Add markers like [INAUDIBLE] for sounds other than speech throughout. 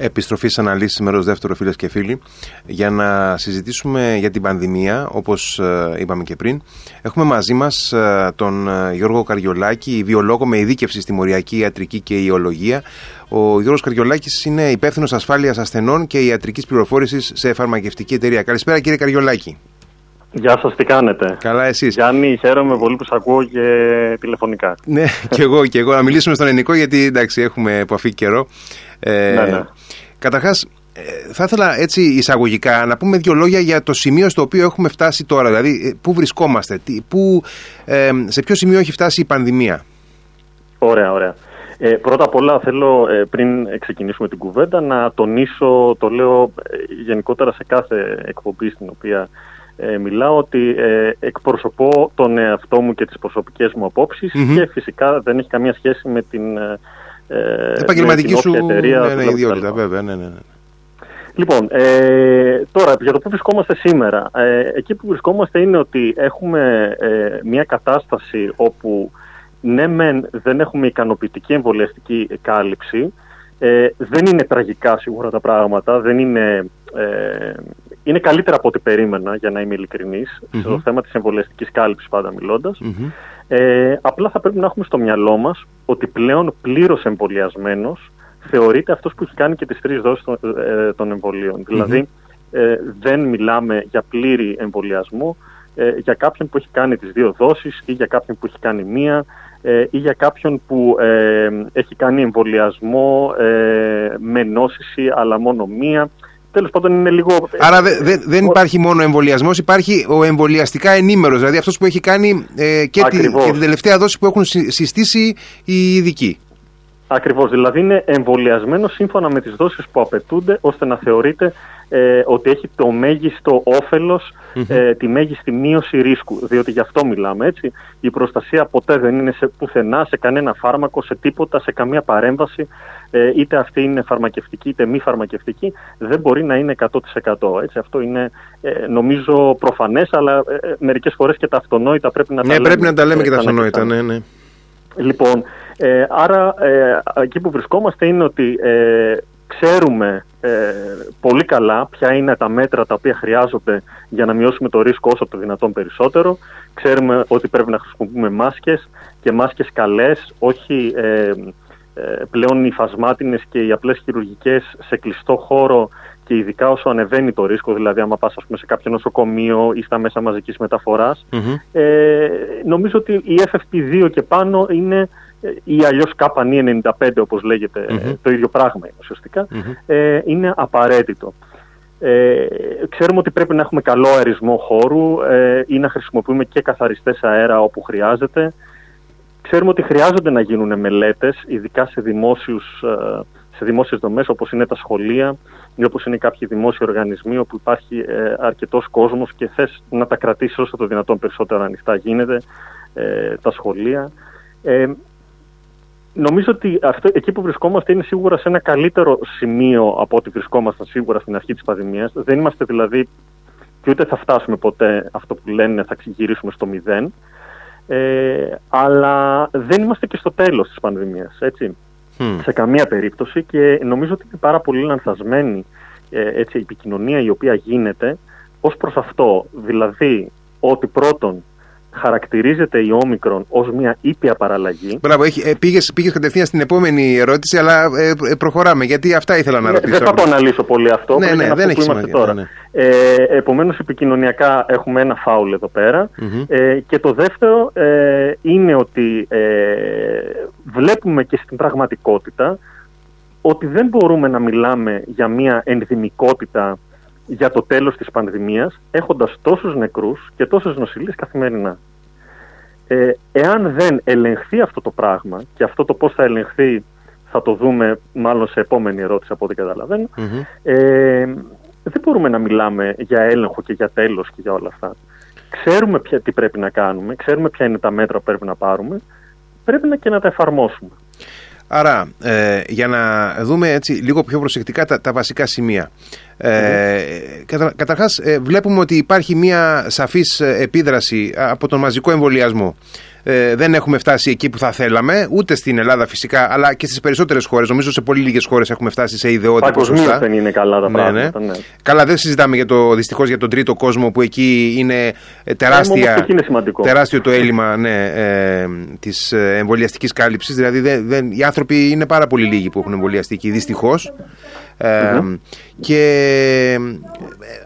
Επιστροφή στι αναλύσει μέρο δεύτερο, φίλε και φίλοι, για να συζητήσουμε για την πανδημία, όπως ε, είπαμε και πριν. Έχουμε μαζί μας ε, τον ε, Γιώργο Καριολάκη, βιολόγο με ειδίκευση στη μοριακή ιατρική και ιολογία. Ο Γιώργος Καριολάκης είναι υπεύθυνος ασφάλειας ασθενών και ιατρικής πληροφόρησης σε φαρμακευτική εταιρεία. Καλησπέρα, κύριε Καριολάκη. Γεια σας, τι κάνετε; Καλά, εσείς; Γιάννη, χαίρομαι πολύ που σας ακούω και τηλεφωνικά. Ναι, [LAUGHS] και εγώ, και εγώ. Να μιλήσουμε στον ελληνικό, γιατί εντάξει, έχουμε επαφή καιρό. Ε, ναι, ναι. Καταρχάς, ε, θα ήθελα έτσι εισαγωγικά να πούμε δύο λόγια για το σημείο στο οποίο έχουμε φτάσει τώρα. Δηλαδή, ε, πού βρισκόμαστε, πού, ε, σε ποιο σημείο έχει φτάσει η πανδημία; Ωραία, ωραία. Ε, πρώτα απ' όλα θέλω πριν ξεκινήσουμε την κουβέντα να τονίσω, το λέω γενικότερα σε κάθε εκπομπή στην οποία μιλάω, ότι εκπροσωπώ τον εαυτό μου και τις προσωπικές μου απόψεις και φυσικά δεν έχει καμία σχέση με την ε, Επαγγελματική σου εταιρεία, ναι, ναι, ιδιότητα, βέβαια. Ναι, ναι, ναι. Λοιπόν, ε, τώρα για το που βρισκόμαστε σήμερα. Ε, εκεί που βρισκόμαστε είναι ότι έχουμε ε, μια κατάσταση όπου ναι μεν δεν έχουμε ικανοποιητική εμβολιαστική κάλυψη, ε, δεν είναι τραγικά σίγουρα τα πράγματα, δεν είναι, ε, είναι καλύτερα από ό,τι περίμενα για να είμαι ειλικρινής, mm-hmm. στο θέμα της εμβολιαστικής κάλυψης πάντα ε, απλά θα πρέπει να έχουμε στο μυαλό μας ότι πλέον πλήρως εμβολιασμένος θεωρείται αυτός που έχει κάνει και τις τρεις δόσεις των, ε, των εμβολίων. Δηλαδή, ε, δεν μιλάμε για πλήρη εμβολιασμό ε, για κάποιον που έχει κάνει τις δύο δόσεις ή για κάποιον που έχει κάνει μία ε, ή για κάποιον που έχει κάνει εμβολιασμό με νόσηση αλλά μόνο μία. Τέλος πάντων είναι λίγο. Άρα δεν υπάρχει μόνο εμβολιασμός, υπάρχει ο εμβολιαστικά ενήμερος. Δηλαδή αυτός που έχει κάνει ε, και, τη, και την τελευταία δόση που έχουν συστήσει οι ειδικοί. Ακριβώς. Δηλαδή είναι εμβολιασμένος σύμφωνα με τις δόσεις που απαιτούνται ώστε να θεωρείται ε, ότι έχει το μέγιστο ε, τη μέγιστη μείωση ρίσκου. Διότι γι' αυτό μιλάμε έτσι. Η προστασία ποτέ δεν είναι σε πουθενά, σε κανένα φάρμακο, σε τίποτα, σε καμία παρέμβαση. Ε, είτε αυτή είναι φαρμακευτική είτε μη φαρμακευτική, δεν μπορεί να είναι 100%. Έτσι. Αυτό είναι ε, νομίζω προφανές, αλλά ε, μερικές φορές και τα αυτονόητα πρέπει να ναι, τα λέμε. Ναι, πρέπει να τα λέμε και τα αυτονόητα, ναι, ναι. Λοιπόν, άρα εκεί που βρισκόμαστε είναι ότι ξέρουμε ε, πολύ καλά ποια είναι τα μέτρα τα οποία χρειάζονται για να μειώσουμε το ρίσκο όσο το δυνατόν περισσότερο. Ξέρουμε ότι πρέπει να χρησιμοποιούμε μάσκες και μάσκες καλές, όχι ε, ε, πλέον οι φασμάτινες και οι απλές χειρουργικές σε κλειστό χώρο και ειδικά όσο ανεβαίνει το ρίσκο, δηλαδή άμα πας πούμε, σε κάποιο νοσοκομείο ή στα μέσα μαζικής ε, νομίζω ότι η FFP2 και πάνω είναι ή αλλιώς ΚΑΠΑΝΗ 95 όπως το ίδιο πράγμα είναι ε, είναι απαραίτητο. Ε, ξέρουμε ότι πρέπει να έχουμε καλό αερισμό χώρου ε, ή να χρησιμοποιούμε και καθαριστές αέρα όπου χρειάζεται. Ξέρουμε ότι χρειάζονται να γίνουν μελέτες, ειδικά σε, δημόσιους, ε, σε δημόσιες δομές όπως είναι τα σχολεία ή όπως είναι κάποιοι δημόσιοι οργανισμοί όπου υπάρχει ε, αρκετός κόσμος και θες να τα κρατήσεις όσο το δυνατόν περισσότερο ανοιχτά γίνεται ε, τα σχολεία. Ε, Νομίζω ότι αυτό, εκεί που βρισκόμαστε είναι σίγουρα σε ένα καλύτερο σημείο από ό,τι βρισκόμασταν σίγουρα στην αρχή της πανδημίας. Δεν είμαστε δηλαδή και ούτε θα φτάσουμε ποτέ αυτό που λένε θα γυρίσουμε στο μηδέν. Ε, αλλά δεν είμαστε και στο τέλος της πανδημίας, έτσι. Σε καμία περίπτωση και νομίζω ότι είναι πάρα πολύ λανθασμένη ε, έτσι, η επικοινωνία η οποία γίνεται ως προς αυτό. Δηλαδή ότι πρώτον χαρακτηρίζεται η όμικρον ως μια ήπια παραλλαγή. Μπράβο, ε, πήγες, πήγες κατευθείαν στην επόμενη ερώτηση, αλλά ε, ε, προχωράμε, γιατί αυτά ήθελα να ναι, ρωτήσω. Δεν θα το αναλύσω πολύ αυτό, ναι, ναι, δεν έχει σημασία. Τώρα. Ναι, ναι. Ε, επομένως, επικοινωνιακά έχουμε ένα φάουλ εδώ ε, και το δεύτερο ε, είναι ότι ε, βλέπουμε και στην πραγματικότητα ότι δεν μπορούμε να μιλάμε για μια ενδυμικότητα για το τέλος της πανδημίας έχοντας τόσους νεκρούς και τόσες νοσηλίες καθημερινά. Ε, εάν δεν ελεγχθεί αυτό το πράγμα και αυτό το πώς θα ελεγχθεί θα το δούμε μάλλον σε επόμενη ερώτηση από ό,τι ε, δεν μπορούμε να μιλάμε για έλεγχο και για τέλος και για όλα αυτά. Ξέρουμε ποια, τι πρέπει να κάνουμε, ξέρουμε ποια είναι τα μέτρα που πρέπει να πάρουμε, πρέπει να και να τα εφαρμόσουμε. Άρα, ε, για να δούμε έτσι λίγο πιο προσεκτικά τα, τα βασικά σημεία. Ε, κατα, καταρχάς ε, βλέπουμε ότι υπάρχει μια σαφής ε, επίδραση από τον μαζικό εμβολιασμό. Ε, δεν έχουμε φτάσει εκεί που θα θέλαμε, ούτε στην Ελλάδα φυσικά, αλλά και στις περισσότερες χώρες. Νομίζω σε πολύ λίγες χώρες έχουμε φτάσει σε ιδεότητα ποσοστά. δεν είναι καλά τα ναι, πράγματα. Ναι. Ναι. Καλά, δεν συζητάμε για το δυστυχώς για τον τρίτο κόσμο που εκεί είναι τεράστια, είναι τεράστιο το έλλειμμα ναι, ε, της εμβολιαστικής κάλυψης. Δηλαδή, δεν, δεν, οι άνθρωποι είναι πάρα πολύ λίγοι που έχουν εμβολιαστεί εκεί, δυστυχώς. Ε, και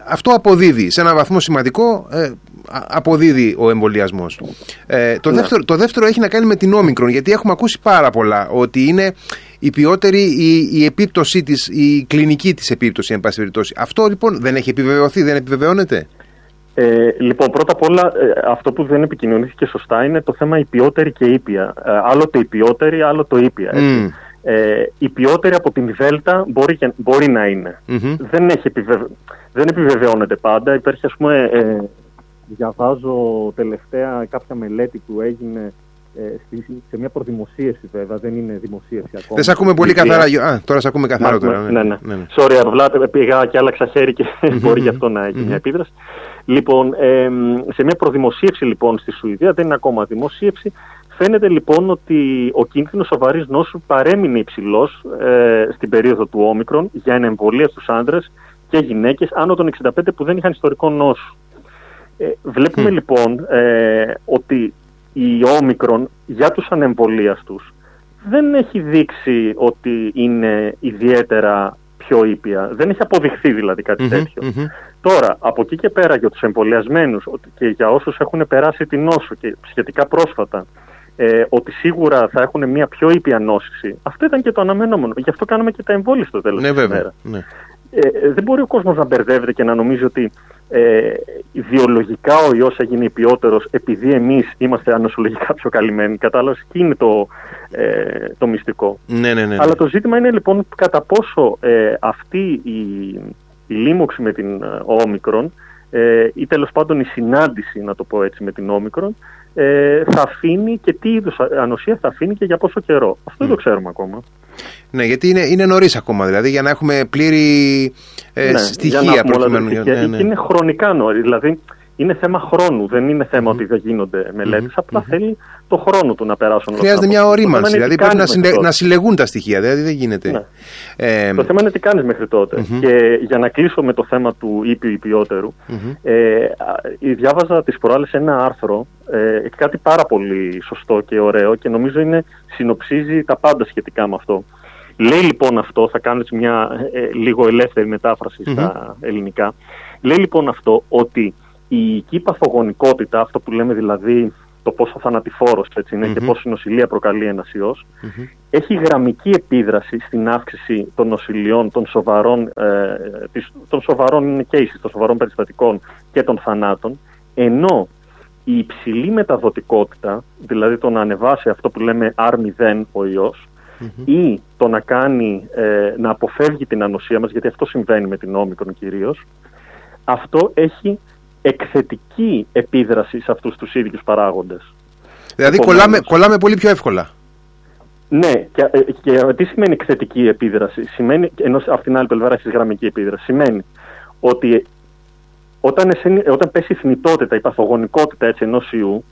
αυτό αποδίδει σε ένα βαθμό σημαντικό ε, αποδίδει ο εμβολιασμός. Ε, το, ναι. δεύτερο, το δεύτερο έχει να κάνει με την όμικρον, γιατί έχουμε ακούσει πάρα πολλά ότι είναι η ποιότερη η, η επίπτωσή της, η κλινική της επίπτωση, εν πάση περιπτώσει. Αυτό λοιπόν δεν έχει επιβεβαιωθεί, δεν επιβεβαιώνεται; Ε, λοιπόν, πρώτα απ' όλα, ε, αυτό που δεν επικοινωνήθηκε σωστά είναι το θέμα η ποιότερη και ήπια. Ε, άλλο το η ποιότερη, άλλο το ήπια. Έτσι. Ε, η ποιότερη από την Δέλτα μπορεί, μπορεί να είναι. Δεν, έχει δεν επιβεβαιώνεται πάντα. Υπάρχει, ας πούμε, ε, διαβάζω τελευταία κάποια μελέτη που έγινε ε, σε μια προδημοσίευση βέβαια, δεν είναι δημοσίευση ακόμα. Δεν σε ακούμε πολύ καθαρά. Α, τώρα σε ακούμε καθαρά τώρα. Ναι, ναι. ναι. ναι, ναι. Sorry, αυλά, πήγα και άλλαξα χέρι και μπορεί γι' αυτό να έχει μια επίδραση. Λοιπόν, ε, σε μια προδημοσίευση λοιπόν στη Σουηδία, δεν είναι ακόμα δημοσίευση, Φαίνεται λοιπόν ότι ο κίνδυνος σοβαρής νόσου παρέμεινε υψηλός ε, στην περίοδο του όμικρον για ένα εμβολία στους άντρες και γυναίκες άνω των 65 που δεν είχαν ιστορικό νόσου. Ε, βλέπουμε λοιπόν ε, ότι η όμικρον για τους ανεμβολίαστους δεν έχει δείξει ότι είναι ιδιαίτερα πιο ήπια. Δεν έχει αποδειχθεί δηλαδή τέτοιο. Τώρα, από εκεί και πέρα για τους εμβολιασμένους και για όσους έχουν περάσει την νόσο και σχετικά πρόσφατα ε, ότι σίγουρα θα έχουν μια πιο ήπια νόσηση. Αυτό ήταν και το αναμενόμενο. Γι' αυτό κάναμε και τα εμβόλια στο τέλος ναι, της ημέρας. Ναι. Ε, δεν μπορεί ο κόσμος να μπερδεύεται και να νομίζει ότι ε, βιολογικά ο ιός έγινε υπιότερος επειδή εμείς είμαστε ανοσολογικά πιο καλυμμένοι. Κατάλαβες, εκεί είναι το, ε, το μυστικό. Ναι, ναι, ναι, Αλλά το ζήτημα είναι λοιπόν κατά πόσο ε, αυτή η, η λίμωξη με την ε, όμικρον ε, ή τέλος πάντων η συνάντηση, να το πω έτσι, με την όμικρον ε, θα αφήνει και τι είδους ανοσία θα αφήνει και για πόσο καιρό. Αυτό δεν το ξέρουμε ακόμα. Ναι, γιατί είναι, είναι νωρίς ακόμα, δηλαδή για να έχουμε πλήρη ε, ναι, στοιχεία προκειμένου. Ναι, ναι. Είναι χρονικά νωρίς. Δηλαδή, είναι θέμα χρόνου. Δεν είναι θέμα ότι δεν γίνονται μελέτες. Απλά θέλει το χρόνο του να περάσουν. Χρειάζεται μια ορίμανση. Δηλαδή πρέπει να, συλλε... να συλλεγούν τα στοιχεία. Δηλαδή δεν γίνεται. Ναι. Ε... Το θέμα είναι τι κάνεις μέχρι τότε. Και για να κλείσω με το θέμα του ήπιου υπιότερου, ε, διάβαζα τις προάλλες ένα άρθρο. Ε, κάτι πάρα πολύ σωστό και ωραίο και νομίζω είναι, συνοψίζει τα πάντα σχετικά με αυτό. Λέει λοιπόν αυτό, θα κάνω μια ε, λίγο ελεύθερη μετάφραση στα ελληνικά. Λέει λοιπόν αυτό ότι η οικική παθογονικότητα, αυτό που λέμε δηλαδή το πόσο θανατηφόρος έτσι είναι και πόσο νοσηλεία προκαλεί ένας ιός, έχει γραμμική επίδραση στην αύξηση των νοσηλειών, των σοβαρών, ε, των σοβαρών cases, των σοβαρών περιστατικών και των θανάτων, ενώ η υψηλή μεταδοτικότητα, δηλαδή το να ανεβάσει αυτό που λέμε R0 ο ιός, ή το να κάνει, ε, να αποφεύγει την ανοσία μας, γιατί αυτό συμβαίνει με την όμικρον κυρίως, αυτό έχει εκθετική επίδραση σε αυτούς τους ίδιους παράγοντες. Δηλαδή κολλάμε, κολλάμε πολύ πιο εύκολα. Ναι, και, ε, και τι σημαίνει εκθετική επίδραση; Σημαίνει, ενώ από την άλλη πλευρά έχεις γραμμική επίδραση. Σημαίνει ότι όταν, όταν πέσει η θνητότητα, η παθογονικότητα έτσι, ενός ιού,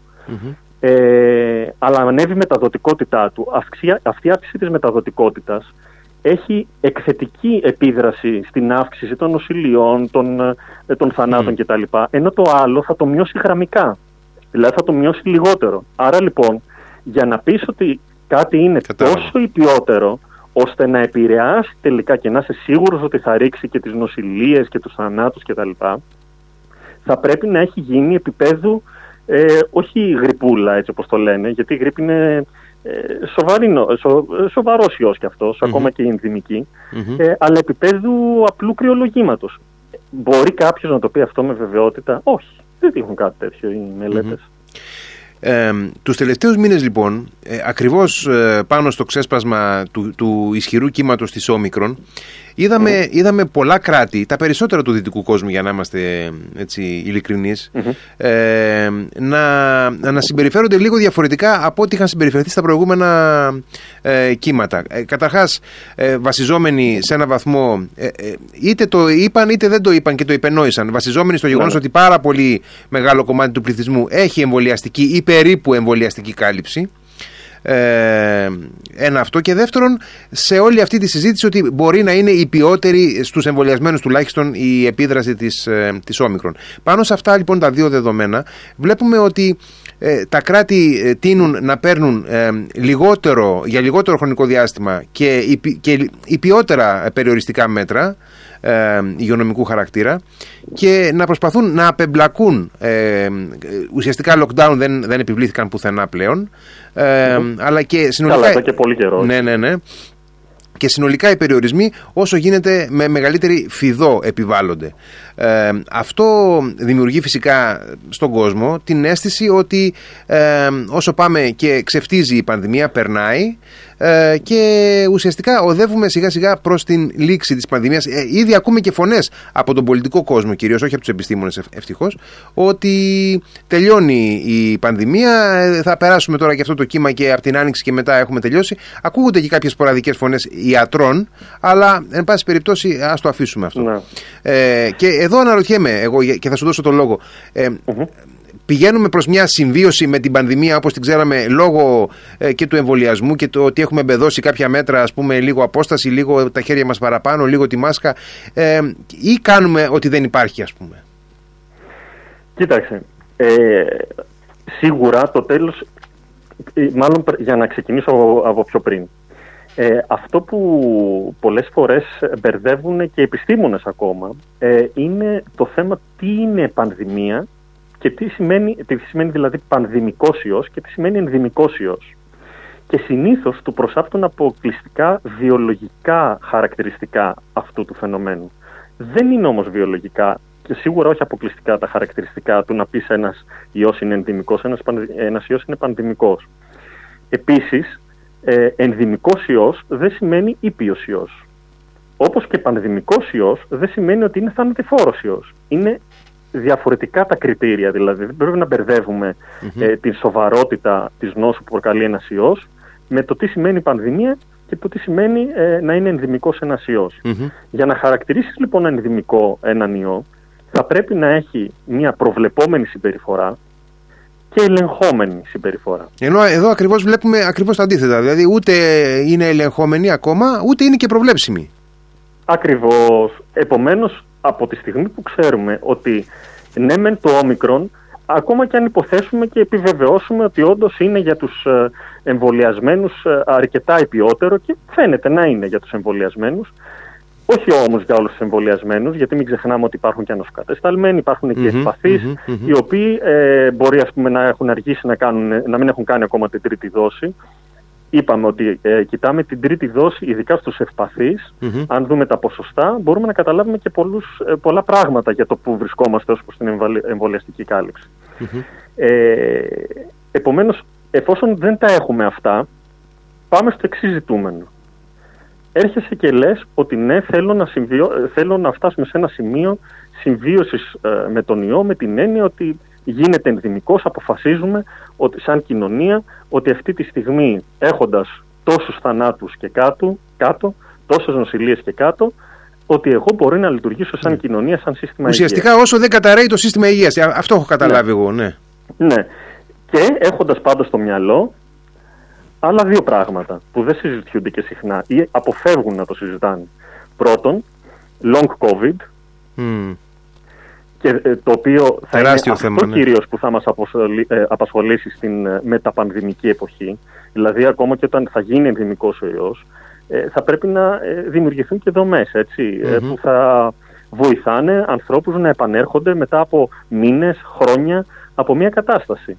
ε, αλλά ανέβει η μεταδοτικότητά του, αυτή, αυτή η αύξηση της μεταδοτικότητας έχει εκθετική επίδραση στην αύξηση των νοσηλειών, των, ε, των θανάτων mm. κτλ. Ενώ το άλλο θα το μειώσει γραμμικά. Δηλαδή θα το μειώσει λιγότερο. Άρα λοιπόν, για να πεις ότι κάτι είναι τόσο υπιότερο, ώστε να επηρεάσει τελικά και να είσαι σίγουρος ότι θα ρίξει και τις νοσηλίες και τους θανάτους κτλ. Θα πρέπει να έχει γίνει επίπεδου ε, όχι γρυπούλα έτσι όπως το λένε, γιατί η γρήπη είναι ε, σο, σοβαρός ιός κι αυτος ακόμα και η ενδυμικη ε, αλλά επίπεδου απλού κρυολογήματος. Μπορεί κάποιος να το πει αυτό με βεβαιότητα; Όχι, δεν δείχνουν κάτι τέτοιο οι μελέτες. Ε, τους τελευταίους μήνες λοιπόν, ε, ακριβώς ε, πάνω στο ξέσπασμα του, του ισχυρού κύματος της Όμικρον, Είδαμε, είδαμε πολλά κράτη, τα περισσότερα του δυτικού κόσμου για να είμαστε έτσι ειλικρινείς, ε, να, να συμπεριφέρονται λίγο διαφορετικά από ό,τι είχαν συμπεριφερθεί στα προηγούμενα ε, κύματα. Ε, καταρχάς, ε, βασιζόμενοι σε ένα βαθμό, ε, ε, είτε το είπαν είτε δεν το είπαν και το υπενόησαν, βασιζόμενοι στο γεγονός ναι. ότι πάρα πολύ μεγάλο κομμάτι του πληθυσμού έχει εμβολιαστική ή περίπου εμβολιαστική κάλυψη. Ε, ένα αυτό και δεύτερον σε όλη αυτή τη συζήτηση ότι μπορεί να είναι η ποιότερη στους εμβολιασμένους τουλάχιστον η επίδραση της, ε, της όμικρον. Πάνω σε αυτά λοιπόν τα δύο δεδομένα βλέπουμε ότι ε, τα κράτη ε, τείνουν να παίρνουν λιγότερο, για λιγότερο χρονικό διάστημα και, και υπιότερα περιοριστικά μέτρα ε, υγειονομικού χαρακτήρα και να προσπαθούν να απεμπλακούν. Ε, ουσιαστικά lockdown δεν, δεν επιβλήθηκαν πουθενά πλέον. Ε, αλλά και συνολικά. Καλά, και πολύ καιρό. Ναι, ναι, ναι. Και συνολικά οι περιορισμοί όσο γίνεται με μεγαλύτερη φιδό επιβάλλονται. Ε, αυτό δημιουργεί φυσικά στον κόσμο την αίσθηση ότι ε, όσο πάμε και ξεφτίζει η πανδημία, περνάει ε, και ουσιαστικά οδεύουμε σιγά σιγά προς την λήξη της πανδημίας. Ε, ήδη ακούμε και φωνές από τον πολιτικό κόσμο, κυρίως όχι από τους επιστήμονες ευτυχώς, ότι τελειώνει η πανδημία, ε, θα περάσουμε τώρα και αυτό το κύμα και από την άνοιξη και μετά έχουμε τελειώσει. Ακούγονται και κάποιες σποραδικές φωνές ιατρών, αλλά εν πάση περιπτώσει ας το αφήσουμε αυτό. Ναι. Ε, και εδώ αναρωτιέμαι εγώ και θα σου δώσω το λόγο. Ε, πηγαίνουμε προς μια συμβίωση με την πανδημία όπως την ξέραμε λόγω ε, και του εμβολιασμού και το ότι έχουμε εμπεδώσει κάποια μέτρα ας πούμε λίγο απόσταση, λίγο τα χέρια μας παραπάνω, λίγο τη μάσκα ε, ή κάνουμε ότι δεν υπάρχει ας πούμε; Κοίταξε, ε, σίγουρα το τέλος, ε, μάλλον για να ξεκινήσω από πιο πριν, ε, αυτό που πολλές φορές μπερδεύουν και επιστήμονες ακόμα ε, είναι το θέμα τι είναι πανδημία και τι σημαίνει, τι σημαίνει δηλαδή πανδημικός ιός και τι σημαίνει ενδημικός ιός. Και συνήθως του προσάπτουν αποκλειστικά βιολογικά χαρακτηριστικά αυτού του φαινομένου. Δεν είναι όμως βιολογικά και σίγουρα όχι αποκλειστικά τα χαρακτηριστικά του να πεις ένας ιός είναι ενδημικός, ένας, ένας ιός είναι πανδημικός. Επίσης, ε, ενδημικός ιός δεν σημαίνει ήπιος ιός. Όπως και πανδημικός ιός δεν σημαίνει ότι είναι θανατηφόρος ιός. Είναι διαφορετικά τα κριτήρια, δηλαδή δεν πρέπει να μπερδεύουμε ε, την σοβαρότητα της νόσου που προκαλεί ένας ιός με το τι σημαίνει πανδημία και το τι σημαίνει ε, να είναι ενδημικός ένας Για να χαρακτηρίσεις λοιπόν ενδημικό έναν ιό θα πρέπει να έχει μια προβλεπόμενη συμπεριφορά και ελεγχόμενη συμπεριφορά. Ενώ εδώ ακριβώς βλέπουμε ακριβώς τα αντίθετα, δηλαδή ούτε είναι ελεγχόμενη ακόμα ούτε είναι και προβλέψιμη. Ακριβώς. Επομένως από τη στιγμή που ξέρουμε ότι ναι μεν το όμικρον, ακόμα και αν υποθέσουμε και επιβεβαιώσουμε ότι όντως είναι για τους ε, εμβολιασμένους ε, αρκετά υπιότερο και φαίνεται να είναι για τους εμβολιασμένους. Όχι όμως για όλους τους εμβολιασμένους, γιατί μην ξεχνάμε ότι υπάρχουν και ανοσοκατεσταλμένοι, υπάρχουν και ευπαθείς, οι οποίοι ε, μπορεί ας πούμε, να έχουν αργήσει να, κάνουν, να μην έχουν κάνει ακόμα την τρίτη δόση είπαμε ότι ε, κοιτάμε την τρίτη δόση, ειδικά στους ευπαθεις Αν δούμε τα ποσοστά, μπορούμε να καταλάβουμε και πολλούς, ε, πολλά πράγματα για το που βρισκόμαστε ως προς την εμβολιαστική Ε, επομένως, εφόσον δεν τα έχουμε αυτά, πάμε στο εξής ζητούμενο. Έρχεσαι και λες ότι ναι, θέλω να, συμβιώ, ε, θέλω να φτάσουμε σε ένα σημείο συμβίωσης ε, με τον ιό, με την έννοια ότι γίνεται ενδυμικός, αποφασίζουμε ότι σαν κοινωνία ότι αυτή τη στιγμή έχοντας τόσους θανάτους και κάτω, κάτω τόσες νοσηλίες και κάτω, ότι εγώ μπορεί να λειτουργήσω σαν ναι. κοινωνία, σαν σύστημα Ουσιαστικά υγείας. όσο δεν καταραίει το σύστημα υγείας. Αυτό έχω καταλάβει ναι. εγώ, ναι. Ναι. Και έχοντας πάντα στο μυαλό άλλα δύο πράγματα που δεν συζητιούνται και συχνά ή αποφεύγουν να το συζητάνε. Πρώτον, long COVID, και ε, το οποίο θα είναι θέμα, αυτός ναι. κυρίως που θα μας ε, απασχολήσει στην ε, μεταπανδημική εποχή. Δηλαδή ακόμα και όταν θα γίνει ενδημικός ο ιός, θα πρέπει να δημιουργηθούν και δομές που θα βοηθάνε ανθρώπους να επανέρχονται μετά από μήνες, χρόνια από μια κατάσταση.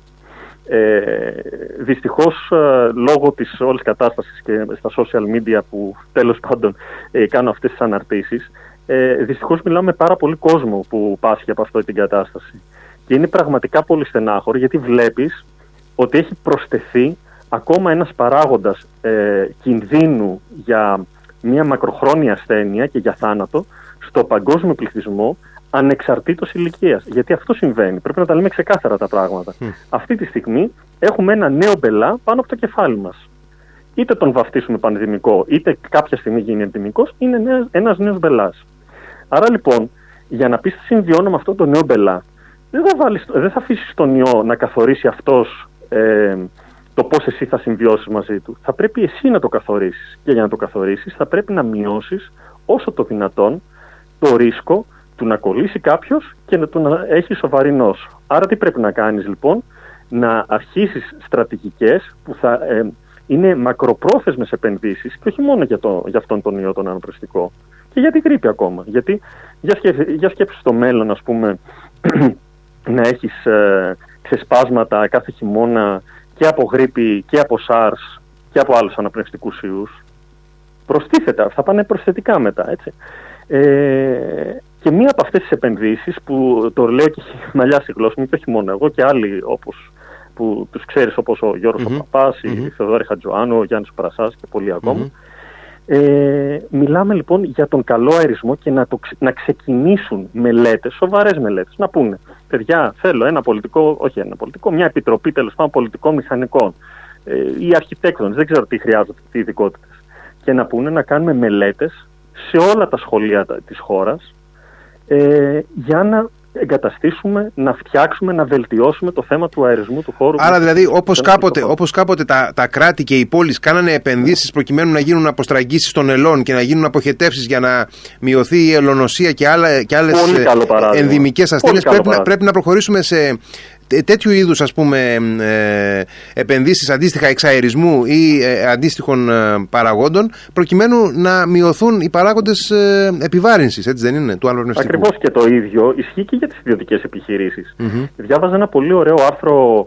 Ε, δυστυχώς λόγω της όλης κατάστασης και στα social media που τέλος πάντων ε, κάνω αυτές τις αναρτήσεις ε, δυστυχώς μιλάμε με πάρα πολύ κόσμο που πάσχει από αυτή την κατάσταση. Και είναι πραγματικά πολύ στενάχωρο γιατί βλέπεις ότι έχει προσθεθεί ακόμα ένας παράγοντας ε, κινδύνου για μια μακροχρόνια ασθένεια και για θάνατο στο παγκόσμιο πληθυσμό ανεξαρτήτως ηλικίας. Γιατί αυτό συμβαίνει. Πρέπει να τα λέμε ξεκάθαρα τα πράγματα. Αυτή τη στιγμή έχουμε ένα νέο μπελά πάνω από το κεφάλι μας. Είτε τον βαφτίσουμε πανδημικό, είτε κάποια στιγμή γίνει ενδημικός, είναι ένας νέος μπελάς. Άρα λοιπόν, για να πεις συμβιώνω με αυτό το νέο μπελά, δεν θα, βάλεις, δεν θα αφήσεις τον ιό να καθορίσει αυτός ε, το πώς εσύ θα συμβιώσεις μαζί του. Θα πρέπει εσύ να το καθορίσεις. Και για να το καθορίσεις θα πρέπει να μειώσεις όσο το δυνατόν το ρίσκο του να κολλήσει κάποιος και να τον έχει σοβαρή νόσο. Άρα τι πρέπει να κάνεις λοιπόν, να αρχίσεις στρατηγικές που θα ε, είναι μακροπρόθεσμες επενδύσεις και όχι μόνο για, το, για αυτόν τον ιό τον αναπρεστικό και για την γρήπη ακόμα. Γιατί για, σκέψη, για σκέψη στο μέλλον ας πούμε [CLEARS THROAT] να έχεις ε, ξεσπάσματα κάθε χειμώνα και από γρήπη και από SARS και από άλλους αναπνευστικούς ιούς. Προστίθετα, θα πάνε προσθετικά μετά, έτσι. Ε, και μία από αυτές τις επενδύσεις που το λέω και [LAUGHS] μαλλιά στη γλώσσα μου και όχι μόνο εγώ και άλλοι όπως που τους ξέρεις όπως ο Γιώργος mm-hmm. Παπάς, η mm-hmm. Θεοδόρη Χατζοάνου, ο Γιάννης Παρασάς και πολλοί ακόμα. Ε, μιλάμε λοιπόν για τον καλό αερισμό και να, το, να ξεκινήσουν μελέτες, σοβαρές μελέτες, να πούνε παιδιά θέλω ένα πολιτικό, όχι ένα πολιτικό, μια επιτροπή τέλος πάντων πολιτικών μηχανικών ε, ή αρχιτέκτονες, δεν ξέρω τι χρειάζονται, τι ειδικότητες. και να πούνε να κάνουμε μελέτες σε όλα τα σχολεία της χώρας ε, για να εγκαταστήσουμε, να φτιάξουμε, να βελτιώσουμε το θέμα του αερισμού του χώρου. Άρα δηλαδή όπως κάποτε, όπως κάποτε τα, τα κράτη και οι πόλεις κάνανε επενδύσεις προκειμένου να γίνουν αποστραγγίσεις των ελών και να γίνουν αποχετεύσεις για να μειωθεί η ελονοσία και, άλλα, και άλλες ενδυμικές ασθένειες πρέπει, πρέπει να προχωρήσουμε σε τέτοιου είδους ας πούμε ε, επενδύσεις αντίστοιχα εξαερισμού ή ε, αντίστοιχων ε, παραγόντων προκειμένου να μειωθούν οι παράγοντες ε, επιβάρυνσης, έτσι δεν είναι, του αναπνευστικού. Ακριβώς και το ίδιο ισχύει και για τις ιδιωτικές επιχειρήσεις. Mm-hmm. Διάβαζα ένα πολύ ωραίο άρθρο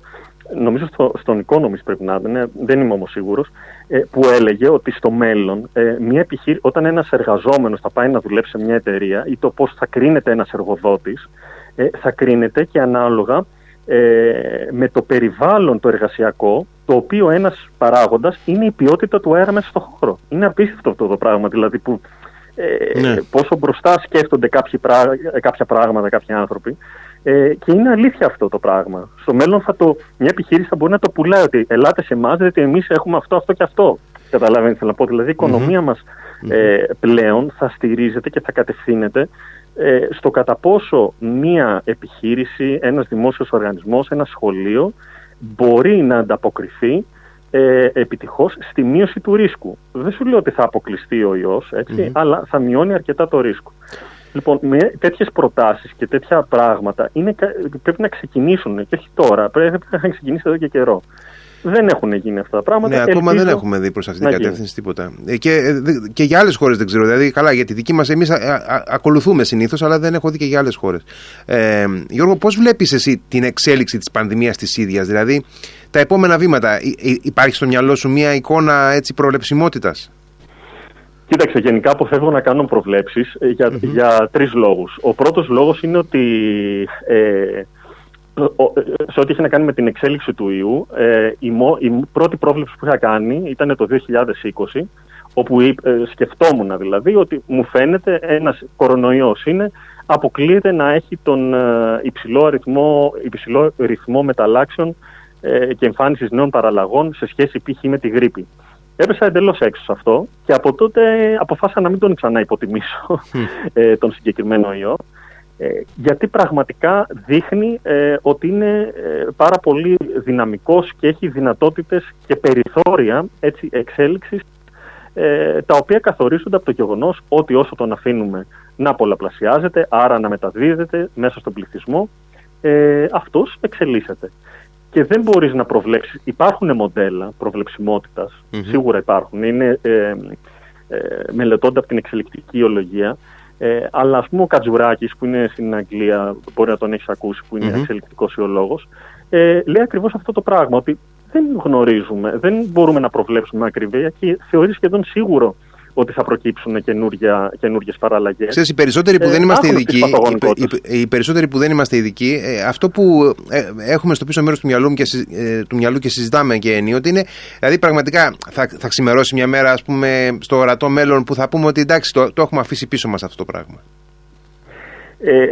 νομίζω στο, στον Economist πρέπει να είναι, δεν είμαι όμως σίγουρος, ε, που έλεγε ότι στο μέλλον ε, μια επιχείρη, όταν ένας εργαζόμενος θα πάει να δουλέψει σε μια εταιρεία ή το πώς θα κρίνεται ένας εργοδότης, ε, θα κρίνεται και ανάλογα ε, με το περιβάλλον το εργασιακό, το οποίο ένας παράγοντας είναι η ποιότητα του αέρα μέσα στον χώρο. Είναι απίστευτο αυτό το πράγμα, δηλαδή που ε, ναι. πόσο μπροστά σκέφτονται κάποιοι κάποια πράγματα, κάποιοι άνθρωποι. Ε, και είναι αλήθεια αυτό το πράγμα. Στο μέλλον θα το, μια επιχείρηση θα μπορεί να το πουλάει ότι ελάτε σε εμάς, γιατί εμείς έχουμε αυτό, αυτό και αυτό. Καταλαβαίνετε, θέλω να πω. Δηλαδή η οικονομία mm-hmm. μας ε, πλέον θα στηρίζεται και θα κατευθύνεται ε, στο κατά πόσο μία επιχείρηση, ένας δημόσιος οργανισμός, ένα σχολείο μπορεί να ανταποκριθεί ε, επιτυχώς στη μείωση του ρίσκου. Δεν σου λέω ότι θα αποκλειστεί ο ιός, αλλά θα μειώνει αρκετά το ρίσκο. Λοιπόν, με τέτοιες προτάσεις και τέτοια πράγματα είναι, πρέπει να ξεκινήσουν και όχι τώρα, πρέπει να ξεκινήσει εδώ και καιρό δεν έχουν γίνει αυτά τα πράγματα. Ναι, ακόμα δεν έχουμε δει προς αυτή την κατεύθυνση τίποτα. Ε, και, ε, και για άλλες χώρες δεν ξέρω. Δηλαδή, καλά, για τη δική μας εμείς ακολουθούμε συνήθως, αλλά δεν έχω δει και για άλλες χώρες. Ε, Γιώργο, πώς βλέπεις εσύ την εξέλιξη της πανδημίας της ίδιας, δηλαδή τα επόμενα βήματα, υπάρχει στο μυαλό σου μια εικόνα έτσι προβλεψιμότητας; Κοίταξε, γενικά αποφεύγω να κάνω προβλέψεις ε, για, mm-hmm. για τρεις λόγους. Ο πρώτος λόγος είναι ότι ε, σε ό,τι είχε να κάνει με την εξέλιξη του ιού, ε, η, η πρώτη πρόβλεψη που είχα κάνει ήταν το 2020, όπου ε, σκεφτόμουν δηλαδή ότι μου φαίνεται ένας κορονοϊός είναι, αποκλείεται να έχει τον ε, υψηλό, αριθμό, υψηλό ρυθμό μεταλλάξεων ε, και εμφάνισης νέων παραλλαγών σε σχέση π.χ. με τη γρήπη. Έπεσα εντελώς έξω σε αυτό και από τότε αποφάσισα να μην τον ξανά υποτιμήσω ε, τον συγκεκριμένο ιό. Ε, γιατί πραγματικά δείχνει ε, ότι είναι ε, πάρα πολύ δυναμικός και έχει δυνατότητες και περιθώρια έτσι, εξέλιξης τα οποία καθορίζονται από το γεγονός ότι όσο τον αφήνουμε να πολλαπλασιάζεται, άρα να μεταδίδεται μέσα στον πληθυσμό, ε, αυτός εξελίσσεται. Και δεν μπορείς να προβλέψεις, υπάρχουν μοντέλα σίγουρα υπάρχουν, είναι ε, μελετώντα από την εξελικτική ολογία, ε, αλλά ας πούμε ο Κατζουράκης που είναι στην Αγγλία, μπορεί να τον έχεις ακούσει, που είναι mm-hmm. εξελικτικός ιολόγος, ε, λέει ακριβώς αυτό το πράγμα. Ότι δεν γνωρίζουμε, δεν μπορούμε να προβλέψουμε με ακρίβεια και θεωρεί σχεδόν σίγουρο ότι θα προκύψουν καινούργιες παραλλαγές. Ξέρεις, οι περισσότεροι που δεν είμαστε ειδικοί, οι, οι, περισσότεροι που δεν είμαστε ειδικοί, αυτό που έχουμε στο πίσω μέρος του μυαλού, και, του μυαλού και συζητάμε και ενίοτε είναι, δηλαδή πραγματικά θα, θα ξημερώσει μια μέρα, ας πούμε, στο ορατό μέλλον που θα πούμε ότι εντάξει, το, το έχουμε αφήσει πίσω μας αυτό το πράγμα. Ε,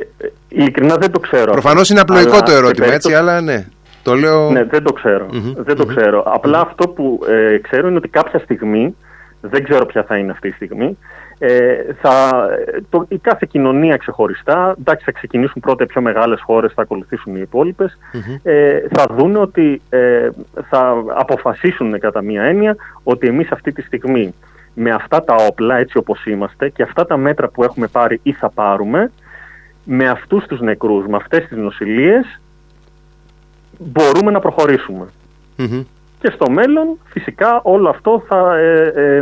ειλικρινά δεν το ξέρω. Προφανώς είναι απλοϊκό το ερώτημα, έτσι, αλλά ναι. Το λέω... Ναι, δεν το ξερω Δεν το ξέρω. Απλά αυτό που ε, ξέρω είναι ότι κάποια στιγμή, δεν ξέρω ποια θα είναι αυτή η στιγμή, ε, θα, το, η κάθε κοινωνία ξεχωριστά, εντάξει θα ξεκινήσουν πρώτα οι πιο μεγάλες χώρες, θα ακολουθήσουν οι υπόλοιπες, ε, θα δουν ότι ε, θα αποφασίσουν κατά μία έννοια ότι εμείς αυτή τη στιγμή με αυτά τα όπλα έτσι όπως είμαστε και αυτά τα μέτρα που έχουμε πάρει ή θα πάρουμε, με αυτούς τους νεκρούς, με αυτές τις νοσηλίες, μπορούμε να προχωρησουμε Και στο μέλλον φυσικά όλο αυτό θα, ε, ε,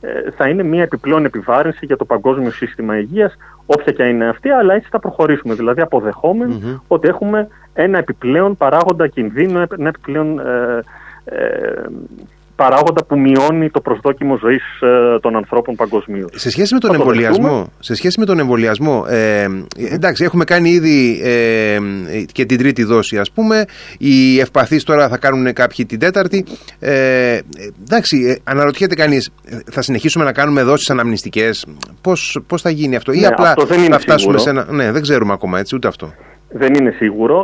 ε, θα είναι μια επιπλέον επιβάρυνση για το παγκόσμιο σύστημα υγείας, όποια και είναι αυτή, αλλά έτσι θα προχωρήσουμε. Δηλαδή ότι έχουμε ένα επιπλέον παράγοντα κινδύνου, ένα επιπλέον παράγοντα που μειώνει το προσδόκιμο ζωής ε, των ανθρώπων παγκοσμίως. Σε σχέση με τον εμβολιασμό, σε σχέση με τον εμβολιασμό ε, εντάξει, έχουμε κάνει ήδη ε, και την τρίτη δόση, ας πούμε. Οι ευπαθείς τώρα θα κάνουν κάποιοι την τέταρτη. Ε, εντάξει, ε, αναρωτιέται κανείς, θα συνεχίσουμε να κάνουμε δόσεις αναμνηστικές; Πώς πώς θα γίνει αυτό, ή ναι, απλά θα φτάσουμε σε ένα. Ναι, δεν ξέρουμε ακόμα έτσι, ούτε αυτό. Δεν είναι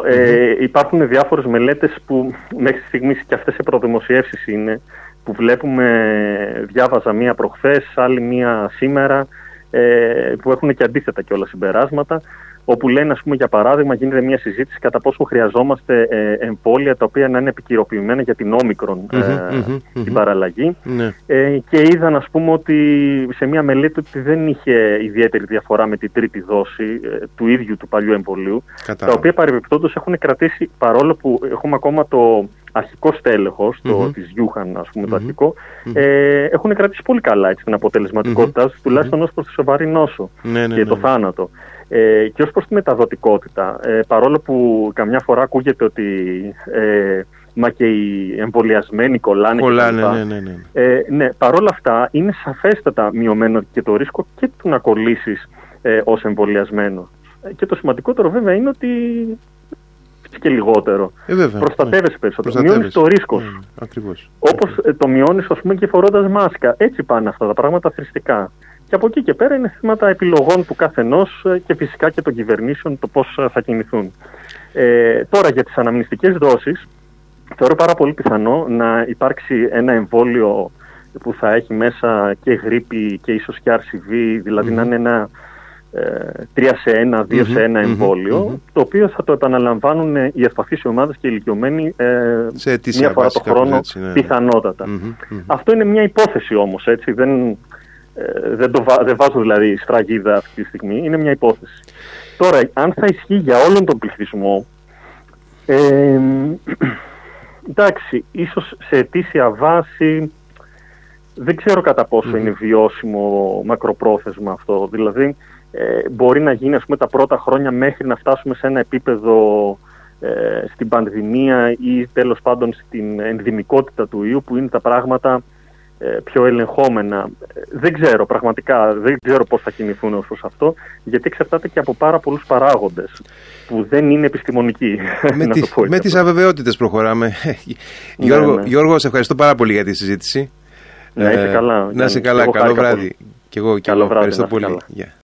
Ε, υπάρχουν διάφορες μελέτες που μέχρι στιγμής και αυτές οι προδημοσιεύσεις είναι που βλέπουμε, διάβαζα μία προχθές, άλλη μία σήμερα, ε, που έχουν και αντίθετα και όλα συμπεράσματα, όπου λένε, ας πούμε, για παράδειγμα, γίνεται μια συζήτηση κατά πόσο χρειαζόμαστε ε, εμβόλια τα οποία να είναι επικυροποιημένα για την όμικρον ε, την παραλλαγή. Ναι. Ε, και είδαν, ας πούμε, ότι σε μια μελέτη ότι δεν είχε ιδιαίτερη διαφορά με την τρίτη δόση ε, του ίδιου του παλιού εμβολίου, τα οποία παρεμπιπτόντως έχουν κρατήσει, παρόλο που έχουμε ακόμα το αρχικό στέλεχος mm-hmm. της Γιούχαν, ας πούμε, το αρχικο ε, έχουν κρατήσει πολύ καλά έτσι, την αποτελεσματικότητά τους, τουλάχιστον ως προς τη σοβαρή νόσο ναι, ναι, και το ναι. θάνατο. Ε, και ως προς τη μεταδοτικότητα, ε, παρόλο που καμιά φορά ακούγεται ότι ε, μα και οι εμβολιασμένοι κολλάνε. Κολλάνε, ναι, ναι, ναι. Ε, ναι, παρόλα αυτά είναι σαφέστατα μειωμένο και το ρίσκο και του να κολλήσεις ε, ως εμβολιασμένο. Ε, και το σημαντικότερο βέβαια είναι ότι και λιγότερο. Ε, βέβαια, Προστατεύεσαι ναι. περισσότερο. Μειώνεις το ρίσκο. Ναι, Όπως ε, το μειώνεις, ας πούμε, και φορώντας μάσκα. Έτσι πάνε αυτά τα πράγματα θρηστικά. Και από εκεί και πέρα είναι θέματα επιλογών του καθενός ε, και φυσικά και των κυβερνήσεων το πώς ε, θα κινηθούν. Ε, τώρα για τις αναμνηστικές δόσεις, θεωρώ πάρα πολύ πιθανό να υπάρξει ένα εμβόλιο που θα έχει μέσα και γρήπη και ίσως και RCV, δηλαδή να είναι ένα 3 σε 1, 2 σε 1 εμβόλιο, το οποίο θα το επαναλαμβάνουν οι ευπαθείς ομάδες και οι ηλικιωμένοι ε, μία φορά το χρόνο έτσι, ναι, ναι. πιθανότατα. Αυτό είναι μια υπόθεση όμως, έτσι, δεν, ε, δεν, το, δεν βάζω δηλαδή σφραγίδα αυτή τη στιγμή, είναι μια υπόθεση. Τώρα, αν θα ισχύει για όλον τον πληθυσμό, ε, [CLEARS THROAT] εντάξει, ίσως σε αιτήσια βάση δεν ξέρω κατά πόσο είναι βιώσιμο μακροπρόθεσμα αυτό. Δηλαδή, ε, μπορεί να γίνει ας πούμε, τα πρώτα χρόνια μέχρι να φτάσουμε σε ένα επίπεδο ε, στην πανδημία ή τέλος πάντων στην ενδημικότητα του ιού που είναι τα πράγματα ε, πιο ελεγχόμενα. Δεν ξέρω πραγματικά, δεν ξέρω πώς θα κινηθούν ως προς αυτό, γιατί εξαρτάται και από πάρα πολλούς παράγοντες που δεν είναι επιστημονικοί. [LAUGHS] Με, τι, με τις αβεβαιότητες προχωράμε. Ναι, Γιώργο, ναι. Γιώργο, σε ευχαριστώ πάρα πολύ για τη συζήτηση. Να είσαι καλά. Να είσαι καλά. Καλό βράδυ. Και εγώ, και εγώ. Ευχαριστώ πολύ.